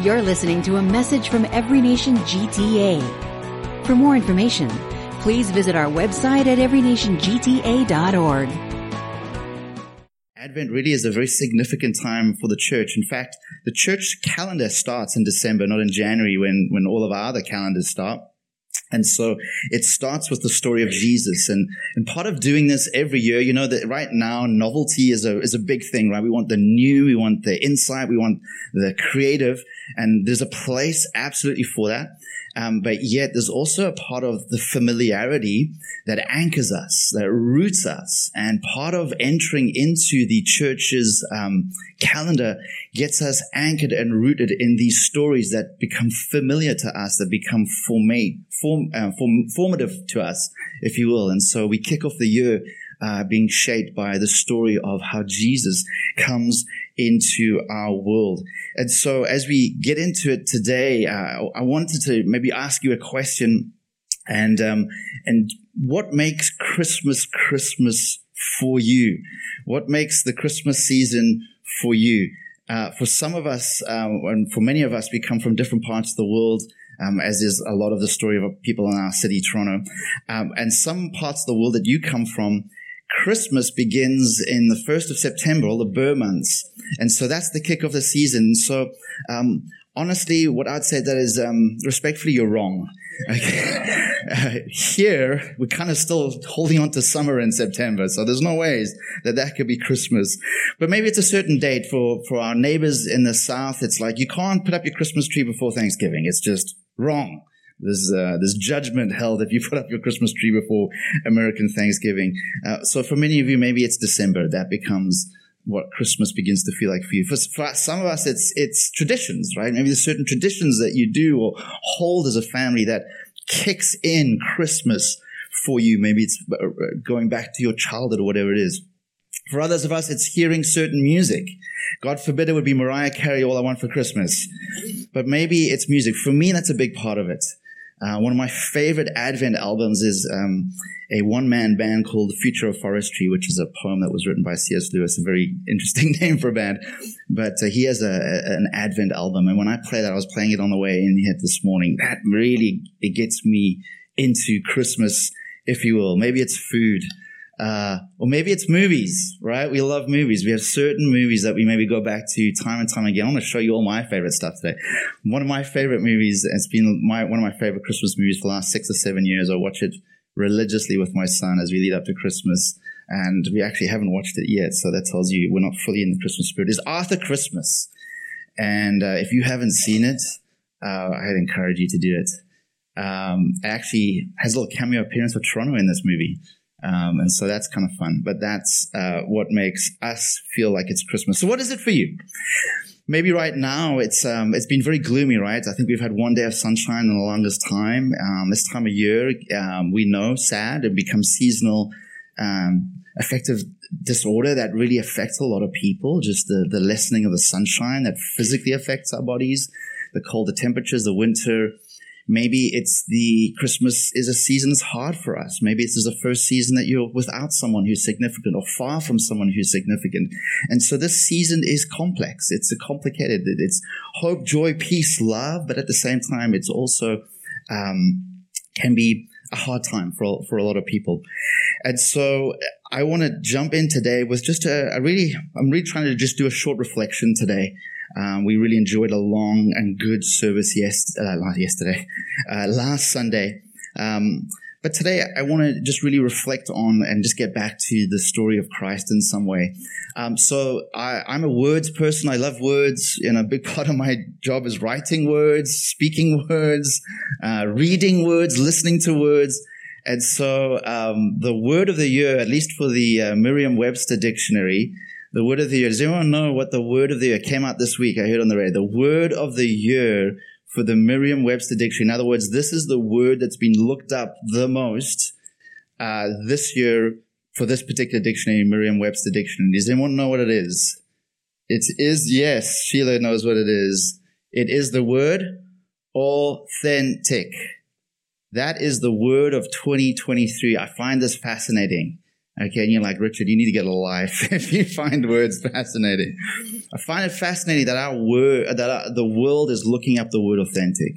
You're listening to a message from Every Nation GTA. For more information, please visit our website at everynationgta.org. Advent really is a very significant time for the church. In fact, the church calendar starts in December, not in January when, when all of our other calendars start. And so it starts with the story of Jesus. And, and part of doing this every year, you know, that right now novelty is a, is a big thing, right? We want the new, we want the insight, we want the creative. And there's a place absolutely for that. Um, but yet there's also a part of the familiarity that anchors us, that roots us. And part of entering into the church's um, calendar gets us anchored and rooted in these stories that become familiar to us, that become formate, form, uh, form, formative to us, if you will. And so we kick off the year uh, being shaped by the story of how Jesus comes into our world. And so as we get into it today, uh, I wanted to maybe ask you a question and, um, and what makes Christmas Christmas for you? What makes the Christmas season for you? Uh, for some of us, um, and for many of us, we come from different parts of the world. Um, as is a lot of the story of people in our city, Toronto. Um, and some parts of the world that you come from, Christmas begins in the 1st of September, all the Ber months. And so that's the kick of the season. So, um, honestly, what I'd say that is, um, respectfully, you're wrong. Okay. Uh, here, we're kind of still holding on to summer in September. So there's no ways that that could be Christmas. But maybe it's a certain date for, for our neighbors in the South. It's like you can't put up your Christmas tree before Thanksgiving. It's just wrong. There's uh, there's judgment held if you put up your Christmas tree before American Thanksgiving. Uh, so for many of you, maybe it's December that becomes what Christmas begins to feel like for you. For, for some of us, it's it's traditions, right? Maybe there's certain traditions that you do or hold as a family that kicks in Christmas for you. Maybe it's uh, going back to your childhood or whatever it is. For others of us, it's hearing certain music. God forbid it would be Mariah Carey, All I Want for Christmas. But maybe it's music. For me, that's a big part of it. Uh, one of my favorite Advent albums is um, a one-man band called Future of Forestry, which is a poem that was written by C.S. Lewis. A very interesting name for a band, but uh, he has a, a, an Advent album, and when I play that, I was playing it on the way in here this morning. That really it gets me into Christmas, if you will. Maybe it's food. Uh, or maybe it's movies, right? We love movies. We have certain movies that we maybe go back to time and time again. I want to show you all my favorite stuff today. One of my favorite movies, it's been my, one of my favorite Christmas movies for the last six or seven years. I watch it religiously with my son as we lead up to Christmas. And we actually haven't watched it yet. So that tells you we're not fully in the Christmas spirit. It's Arthur Christmas. And uh, if you haven't seen it, uh, I'd encourage you to do it. Um, actually has a little cameo appearance for Toronto in this movie. Um, and so that's kind of fun. But that's uh, what makes us feel like it's Christmas. So what is it for you? Maybe right now it's um, it's been very gloomy, right? I think we've had one day of sunshine in the longest time. Um, this time of year, um, we know sad. It becomes seasonal um, affective disorder that really affects a lot of people. Just the the lessening of the sunshine that physically affects our bodies, the colder temperatures, the winter Maybe it's the Christmas is a season that's hard for us. Maybe this is the first season that you're without someone who's significant or far from someone who's significant. And so this season is complex. It's a complicated. It's hope, joy, peace, love, but at the same time, it's also um, can be a hard time for for a lot of people. And so I want to jump in today with just a, a really, I'm really trying to just do a short reflection today um, we really enjoyed a long and good service yes, uh, yesterday, uh, last Sunday. Um, but today I want to just really reflect on and just get back to the story of Christ in some way. Um, so I, am a words person. I love words. And a big part of my job is writing words, speaking words, uh, reading words, listening to words. And so um, the word of the year, at least for the uh, Merriam-Webster dictionary, the word of the year. Does anyone know what the word of the year came out this week? I heard on the radio. The word of the year for the Merriam-Webster dictionary. In other words, this is the word that's been looked up the most uh, this year for this particular dictionary, Merriam-Webster dictionary. Does anyone know what it is? It is, yes, Sheila knows what it is. It is the word authentic. That is the word of 2023. I find this fascinating. Okay, and you're like, Richard, you need to get a life if you find words fascinating. I find it fascinating that our word, that our, the world is looking up the word authentic.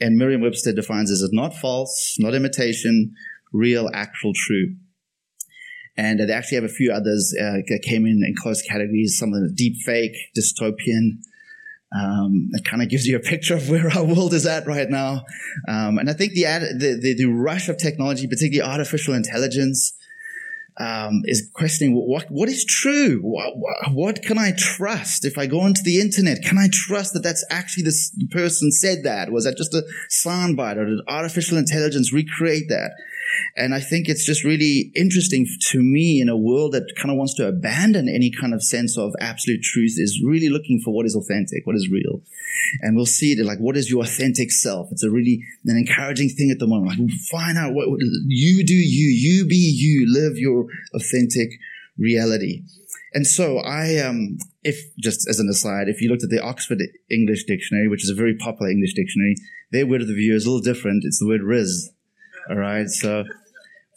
And Merriam-Webster defines this as not false, not imitation, real, actual, true. And they actually have a few others uh, that came in in close categories. Some of them deep fake, dystopian. Um, it kind of gives you a picture of where our world is at right now. Um, and I think the, the, the, the rush of technology, particularly artificial intelligence, um, is questioning what what is true. What, what, can I trust if I go onto the internet? Can I trust that that's actually this, the person said that? Was that just a soundbite, or did artificial intelligence recreate that? And I think it's just really interesting to me in a world that kind of wants to abandon any kind of sense of absolute truth is really looking for what is authentic, what is real. And we'll see it like, what is your authentic self? It's a really an encouraging thing at the moment. Like, find out what, you do you, you be you, live your authentic reality. And so I, um, if just as an aside, if you looked at the Oxford English Dictionary, which is a very popular English dictionary, their word of the view is a little different. It's the word rizz. All right. So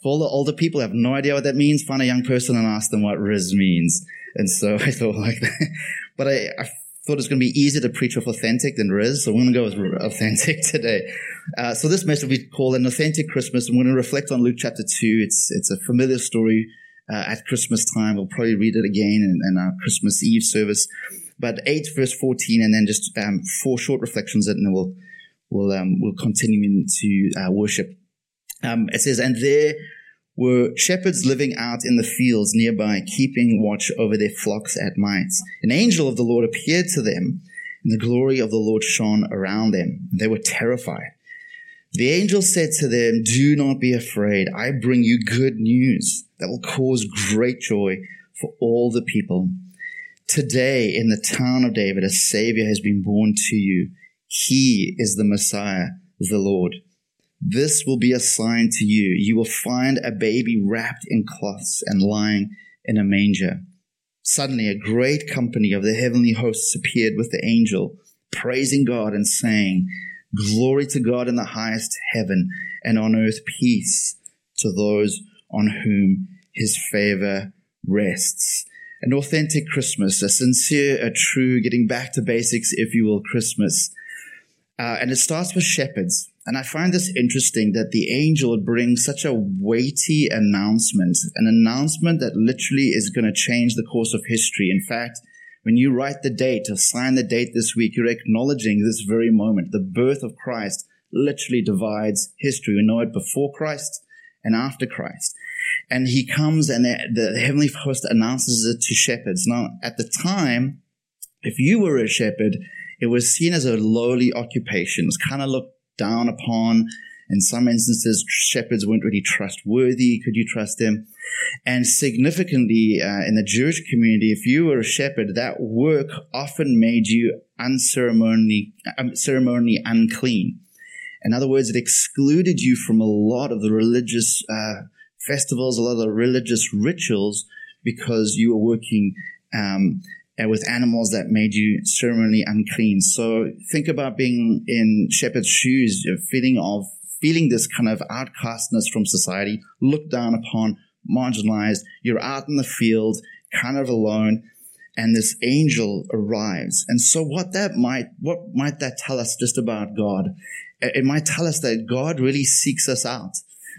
for all the older people have no idea what that means, find a young person and ask them what rizz means. And so I thought like that. But I, I thought it was going to be easier to preach with authentic than rizz. So we're going to go with authentic today. Uh, so this message we call an authentic Christmas. And we're going to reflect on Luke chapter two. It's, it's a familiar story. Uh, at Christmas time, we'll probably read it again in, in our Christmas Eve service. But 8 verse 14 and then just um, four short reflections and then we'll, we'll, um, we'll continue into uh, worship um, it says, and there were shepherds living out in the fields nearby, keeping watch over their flocks at night. An angel of the Lord appeared to them, and the glory of the Lord shone around them. And they were terrified. The angel said to them, Do not be afraid. I bring you good news that will cause great joy for all the people. Today, in the town of David, a Savior has been born to you. He is the Messiah, the Lord. This will be a sign to you. You will find a baby wrapped in cloths and lying in a manger. Suddenly, a great company of the heavenly hosts appeared with the angel, praising God and saying, Glory to God in the highest heaven, and on earth peace to those on whom his favor rests. An authentic Christmas, a sincere, a true, getting back to basics, if you will, Christmas. Uh, and it starts with shepherds. And I find this interesting that the angel brings such a weighty announcement, an announcement that literally is going to change the course of history. In fact, when you write the date or sign the date this week, you're acknowledging this very moment. The birth of Christ literally divides history. We know it before Christ and after Christ. And he comes and the, the heavenly host announces it to shepherds. Now, at the time, if you were a shepherd, it was seen as a lowly occupation. It was kind of looked down upon. In some instances, shepherds weren't really trustworthy. Could you trust them? And significantly, uh, in the Jewish community, if you were a shepherd, that work often made you unceremonially, um, ceremonially unclean. In other words, it excluded you from a lot of the religious uh, festivals, a lot of the religious rituals, because you were working um, uh, with animals that made you ceremonially unclean. So think about being in shepherd's shoes, feeling of feeling this kind of outcastness from society, looked down upon, marginalized. You're out in the field, kind of alone, and this angel arrives. And so what that might, what might that tell us just about God? It might tell us that God really seeks us out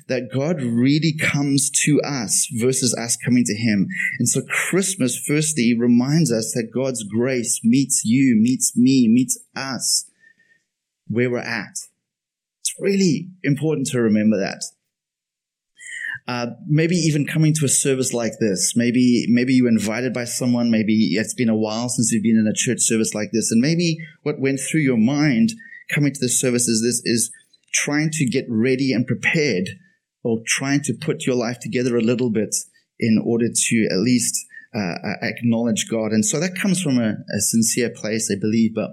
that God really comes to us versus us coming to Him. And so Christmas, firstly, reminds us that God's grace meets you, meets me, meets us where we're at. It's really important to remember that. Uh, maybe even coming to a service like this. Maybe maybe you were invited by someone. Maybe it's been a while since you've been in a church service like this, and maybe what went through your mind coming to this service is this is trying to get ready and prepared or trying to put your life together a little bit in order to at least uh, uh, acknowledge God. And so that comes from a, a sincere place, I believe. But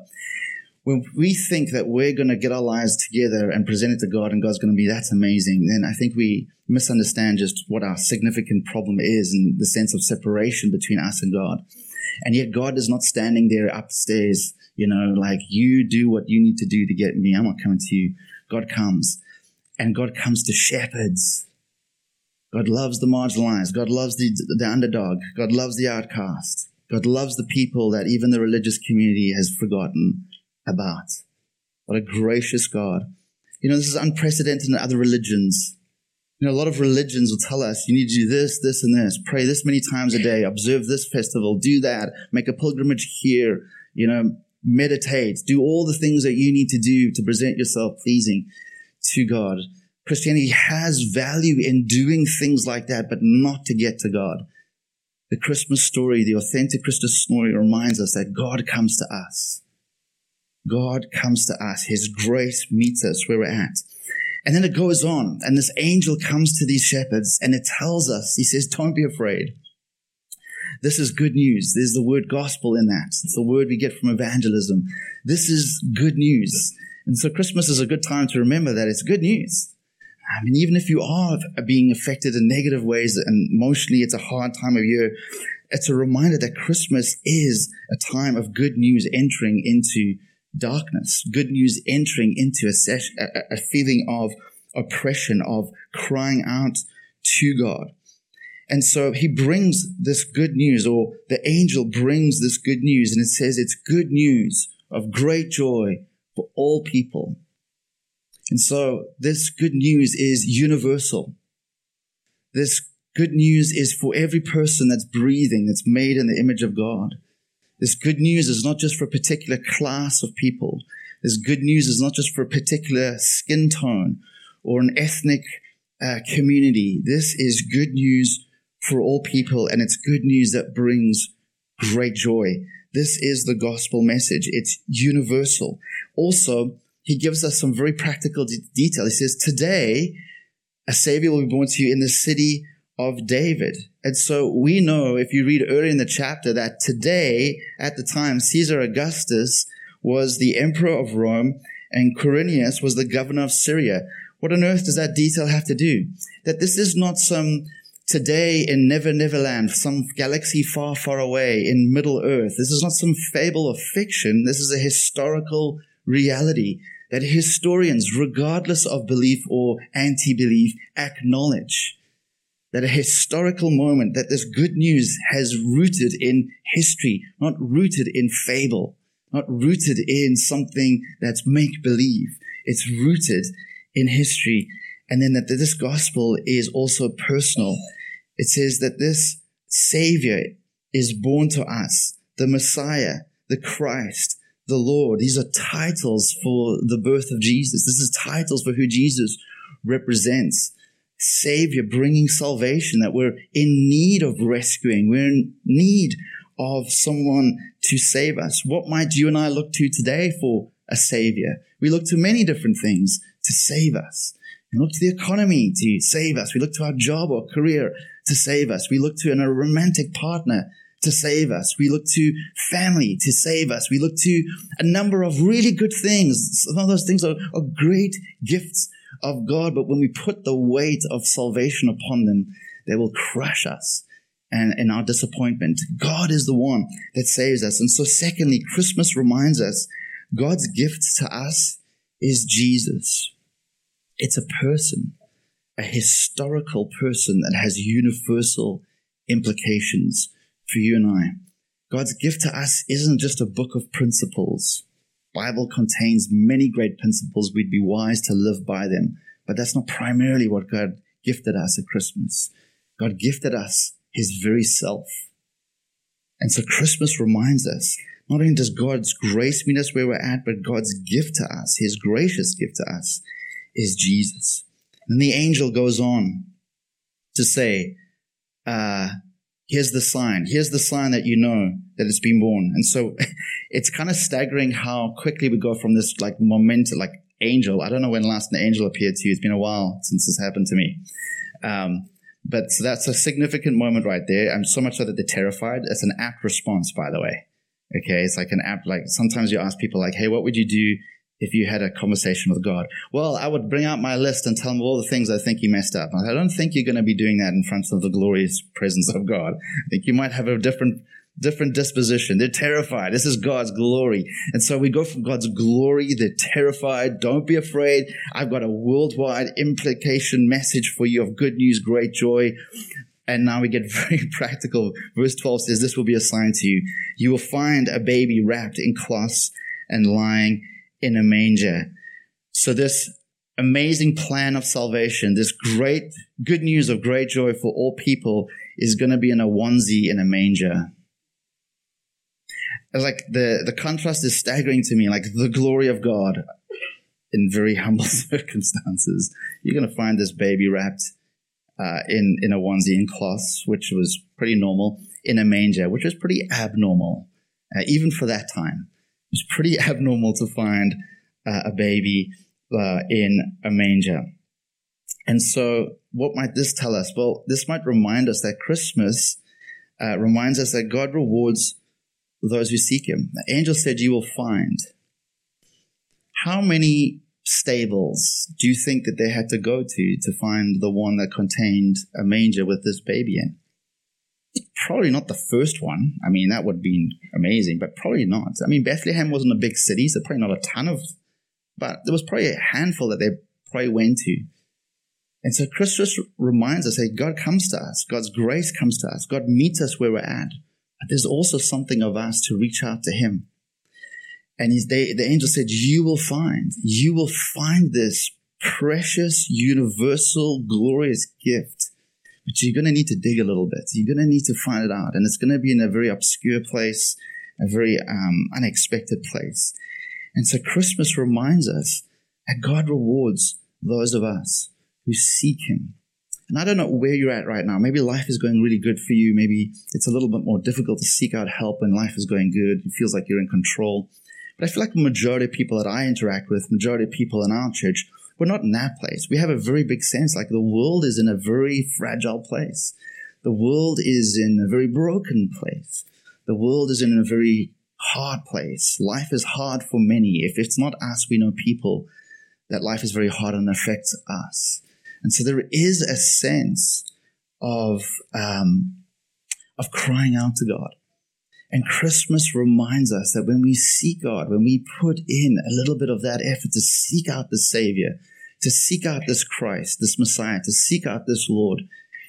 when we think that we're going to get our lives together and present it to God and God's going to be, that's amazing, then I think we misunderstand just what our significant problem is and the sense of separation between us and God. And yet God is not standing there upstairs, you know, like you do what you need to do to get me. I'm not coming to you. God comes and God comes to shepherds. God loves the marginalized. God loves the, the underdog. God loves the outcast. God loves the people that even the religious community has forgotten about. What a gracious God. You know, this is unprecedented in other religions. You know, a lot of religions will tell us you need to do this, this, and this. Pray this many times a day. Observe this festival. Do that. Make a pilgrimage here. You know, meditate. Do all the things that you need to do to present yourself pleasing to God. Christianity has value in doing things like that, but not to get to God. The Christmas story, the authentic Christmas story reminds us that God comes to us. God comes to us. His grace meets us where we're at. And then it goes on, and this angel comes to these shepherds and it tells us, he says, don't be afraid. This is good news. There's the word gospel in that. It's the word we get from evangelism. This is good news. And so Christmas is a good time to remember that it's good news. I mean, even if you are being affected in negative ways and emotionally it's a hard time of year, it's a reminder that Christmas is a time of good news entering into darkness, good news entering into a, ses- a, a feeling of oppression, of crying out to God. And so he brings this good news, or the angel brings this good news, and it says it's good news of great joy for all people. And so this good news is universal. This good news is for every person that's breathing, that's made in the image of God. This good news is not just for a particular class of people. This good news is not just for a particular skin tone or an ethnic uh, community. This is good news for all people, and it's good news that brings great joy. This is the gospel message. It's universal. Also, he gives us some very practical de- detail. He says, Today, a Savior will be born to you in the city of David. And so we know, if you read earlier in the chapter, that today, at the time, Caesar Augustus was the emperor of Rome and Quirinius was the governor of Syria. What on earth does that detail have to do? That this is not some today in Never Neverland, some galaxy far, far away in Middle Earth. This is not some fable or fiction. This is a historical reality that historians, regardless of belief or anti-belief, acknowledge that a historical moment, that this good news has rooted in history, not rooted in fable, not rooted in something that's make believe. It's rooted in history. And then that this gospel is also personal. It says that this savior is born to us, the Messiah, the Christ, the Lord. These are titles for the birth of Jesus. This is titles for who Jesus represents. Savior, bringing salvation, that we're in need of rescuing. We're in need of someone to save us. What might you and I look to today for a Savior? We look to many different things to save us. We look to the economy to save us. We look to our job or career to save us. We look to a romantic partner to save us. We look to family to save us. We look to a number of really good things. Some of those things are, are great gifts of God, but when we put the weight of salvation upon them, they will crush us and in our disappointment. God is the one that saves us. And so secondly, Christmas reminds us God's gift to us is Jesus. It's a person, a historical person that has universal implications for you and I. God's gift to us isn't just a book of principles. Bible contains many great principles. We'd be wise to live by them. But that's not primarily what God gifted us at Christmas. God gifted us his very self. And so Christmas reminds us not only does God's grace meet us where we're at, but God's gift to us, his gracious gift to us, is Jesus. And the angel goes on to say, uh, here's the sign. Here's the sign that you know that it's been born. And so it's kind of staggering how quickly we go from this like momentum, like angel. I don't know when last an angel appeared to you. It's been a while since this happened to me. Um, but so that's a significant moment right there. I'm so much so that they're terrified. It's an apt response, by the way. Okay. It's like an apt, like sometimes you ask people like, Hey, what would you do if you had a conversation with God? Well, I would bring out my list and tell him all the things I think you messed up. I don't think you're going to be doing that in front of the glorious presence of God. I think you might have a different different disposition. They're terrified. This is God's glory. And so we go from God's glory. They're terrified. Don't be afraid. I've got a worldwide implication message for you of good news, great joy. And now we get very practical. Verse 12 says, this will be a sign to you. You will find a baby wrapped in cloths and lying in a manger. So this amazing plan of salvation, this great good news of great joy for all people is going to be in a onesie in a manger. Like the, the contrast is staggering to me, like the glory of God in very humble circumstances. You're going to find this baby wrapped uh, in, in a onesie in cloths, which was pretty normal, in a manger, which was pretty abnormal, uh, even for that time. It was pretty abnormal to find uh, a baby uh, in a manger. And so, what might this tell us? Well, this might remind us that Christmas uh, reminds us that God rewards those who seek Him. The angel said, You will find. How many stables do you think that they had to go to to find the one that contained a manger with this baby in? Probably not the first one. I mean, that would be amazing, but probably not. I mean, Bethlehem wasn't a big city, so probably not a ton of, but there was probably a handful that they probably went to. And so Christmas reminds us, hey, God comes to us. God's grace comes to us. God meets us where we're at. But there's also something of us to reach out to Him. And they, the angel said, you will find, you will find this precious, universal, glorious gift. But you're going to need to dig a little bit. You're going to need to find it out. And it's going to be in a very obscure place, a very um, unexpected place. And so Christmas reminds us that God rewards those of us who seek Him. And I don't know where you're at right now. Maybe life is going really good for you. Maybe it's a little bit more difficult to seek out help when life is going good. It feels like you're in control. But I feel like the majority of people that I interact with, majority of people in our church, we're not in that place. We have a very big sense like the world is in a very fragile place. The world is in a very broken place. The world is in a very hard place. Life is hard for many. If it's not us, we know people that life is very hard and affects us. And so there is a sense of, um, of crying out to God. And Christmas reminds us that when we seek God, when we put in a little bit of that effort to seek out the Savior, to seek out this Christ, this Messiah, to seek out this Lord,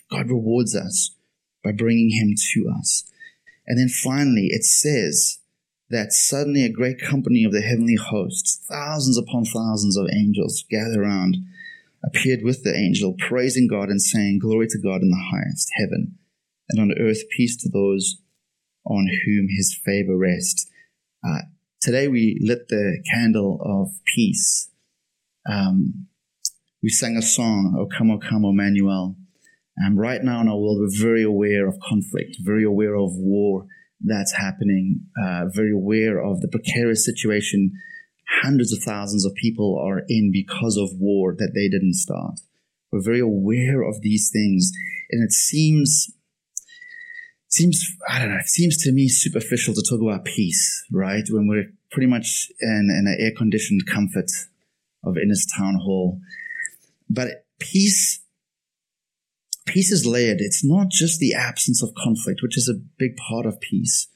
God rewards us by bringing Him to us. And then finally, it says that suddenly a great company of the heavenly hosts, thousands upon thousands of angels, gather around appeared with the angel, praising God and saying, Glory to God in the highest heaven, and on earth peace to those on whom his favor rests. Uh, today we lit the candle of peace. Um, we sang a song, O come, O come, Emmanuel. And right now in our world, we're very aware of conflict, very aware of war that's happening, uh, very aware of the precarious situation hundreds of thousands of people are in because of war that they didn't start. We're very aware of these things, and it seems seems I don't know. It seems to me superficial to talk about peace, right? When we're pretty much in, in an air conditioned comfort of Innis Town Hall, but peace. Peace is layered. It's not just the absence of conflict, which is a big part of peace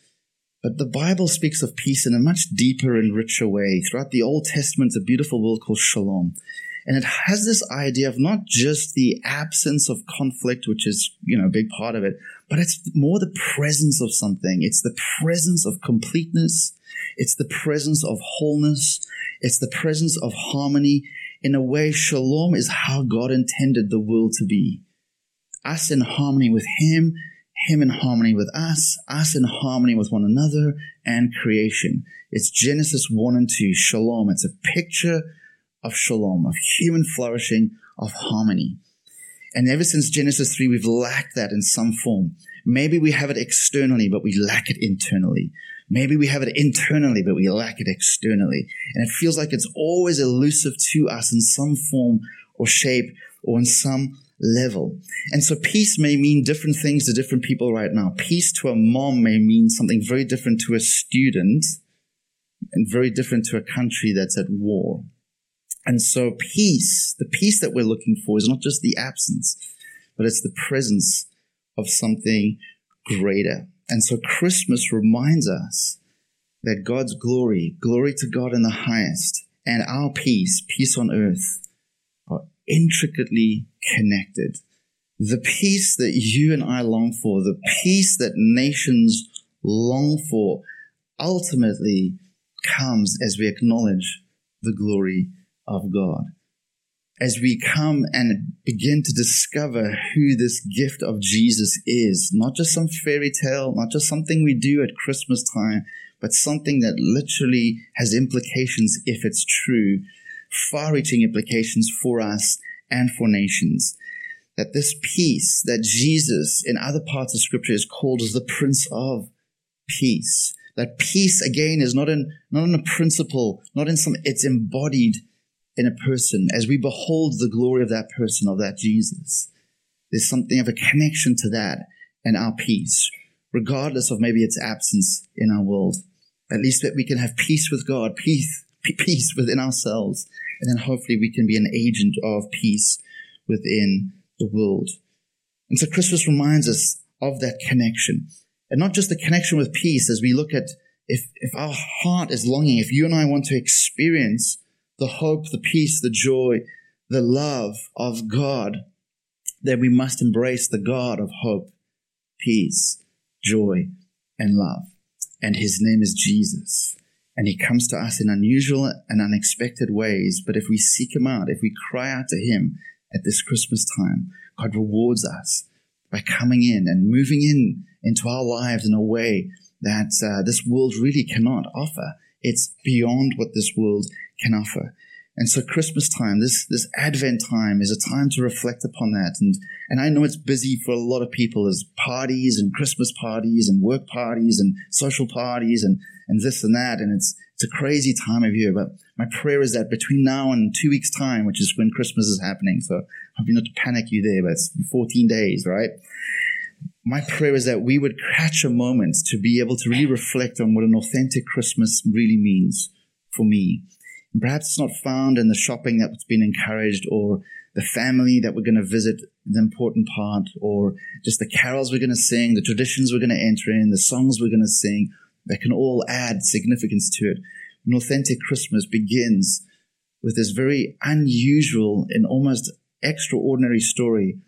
but the Bible speaks of peace in a much deeper and richer way. Throughout the Old Testament, a beautiful word called shalom. And it has this idea of not just the absence of conflict, which is, you know, a big part of it, but it's more the presence of something. It's the presence of completeness. It's the presence of wholeness. It's the presence of harmony. In a way, shalom is how God intended the world to be. Us in harmony with Him him in harmony with us, us in harmony with one another, and creation. It's Genesis 1 and 2, shalom. It's a picture of shalom, of human flourishing, of harmony. And ever since Genesis 3, we've lacked that in some form. Maybe we have it externally, but we lack it internally. Maybe we have it internally, but we lack it externally. And it feels like it's always elusive to us in some form or shape or in some level. And so peace may mean different things to different people right now. Peace to a mom may mean something very different to a student and very different to a country that's at war. And so peace, the peace that we're looking for is not just the absence, but it's the presence of something greater. And so Christmas reminds us that God's glory, glory to God in the highest, and our peace, peace on earth, are intricately connected. The peace that you and I long for, the peace that nations long for, ultimately comes as we acknowledge the glory of God. As we come and begin to discover who this gift of Jesus is, not just some fairy tale, not just something we do at Christmas time, but something that literally has implications if it's true, far reaching implications for us and for nations. That this peace that Jesus in other parts of scripture is called as the Prince of Peace. That peace again is not in, not in a principle, not in some, it's embodied in a person as we behold the glory of that person, of that Jesus. There's something of a connection to that and our peace, regardless of maybe its absence in our world. At least that we can have peace with God, peace, peace within ourselves, and then hopefully we can be an agent of peace within the world. And so Christmas reminds us of that connection. And not just the connection with peace as we look at if, if our heart is longing, if you and I want to experience the hope, the peace, the joy, the love of God, then we must embrace the God of hope, peace, joy, and love. And his name is Jesus. And he comes to us in unusual and unexpected ways. But if we seek him out, if we cry out to him at this Christmas time, God rewards us by coming in and moving in into our lives in a way that uh, this world really cannot offer. It's beyond what this world can offer. And so Christmas time, this, this Advent time is a time to reflect upon that. And, and I know it's busy for a lot of people. as parties and Christmas parties and work parties and social parties and, and this and that. And it's, it's a crazy time of year. But my prayer is that between now and two weeks time, which is when Christmas is happening. So I hope not to panic you there, but it's 14 days, right? My prayer is that we would catch a moment to be able to really reflect on what an authentic Christmas really means for me Perhaps it's not found in the shopping that's been encouraged or the family that we're going to visit, the important part, or just the carols we're going to sing, the traditions we're going to enter in, the songs we're going to sing that can all add significance to it. An authentic Christmas begins with this very unusual and almost extraordinary story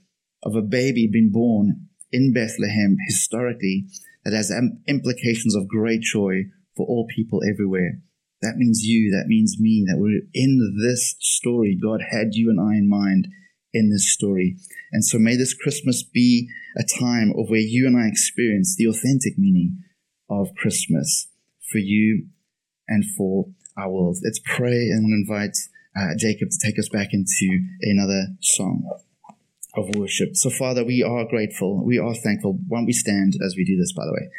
of a baby being born in Bethlehem historically that has implications of great joy for all people everywhere. That means you, that means me, that we're in this story. God had you and I in mind in this story. And so may this Christmas be a time of where you and I experience the authentic meaning of Christmas for you and for our world. Let's pray and invite uh, Jacob to take us back into another song of worship. So, Father, we are grateful. We are thankful. Why don't we stand as we do this, by the way?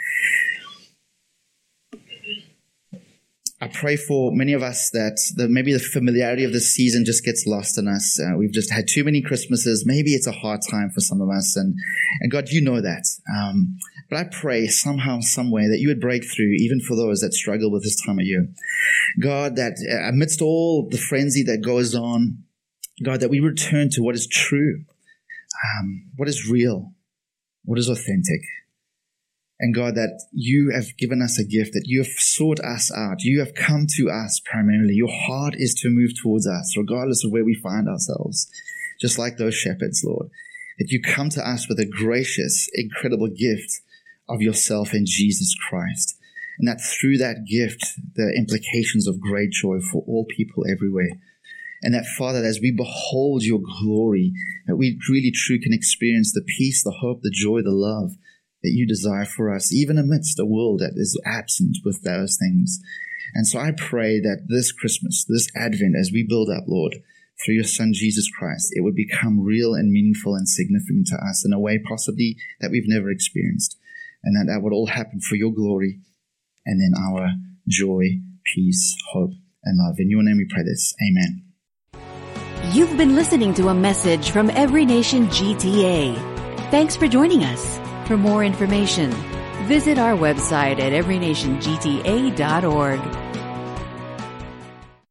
I pray for many of us that the, maybe the familiarity of this season just gets lost in us. Uh, we've just had too many Christmases. Maybe it's a hard time for some of us. And, and God, you know that. Um, but I pray somehow, some way that you would break through even for those that struggle with this time of year. God, that uh, amidst all the frenzy that goes on, God, that we return to what is true, um, what is real, what is authentic. And God, that you have given us a gift, that you have sought us out. You have come to us primarily. Your heart is to move towards us, regardless of where we find ourselves. Just like those shepherds, Lord. That you come to us with a gracious, incredible gift of yourself in Jesus Christ. And that through that gift, the implications of great joy for all people everywhere. And that, Father, as we behold your glory, that we really truly can experience the peace, the hope, the joy, the love that you desire for us, even amidst a world that is absent with those things. And so I pray that this Christmas, this Advent, as we build up, Lord, through your Son Jesus Christ, it would become real and meaningful and significant to us in a way possibly that we've never experienced. And that that would all happen for your glory and then our joy, peace, hope, and love. In your name we pray this. Amen. You've been listening to a message from Every Nation GTA. Thanks for joining us. For more information, visit our website at everynationgta.org.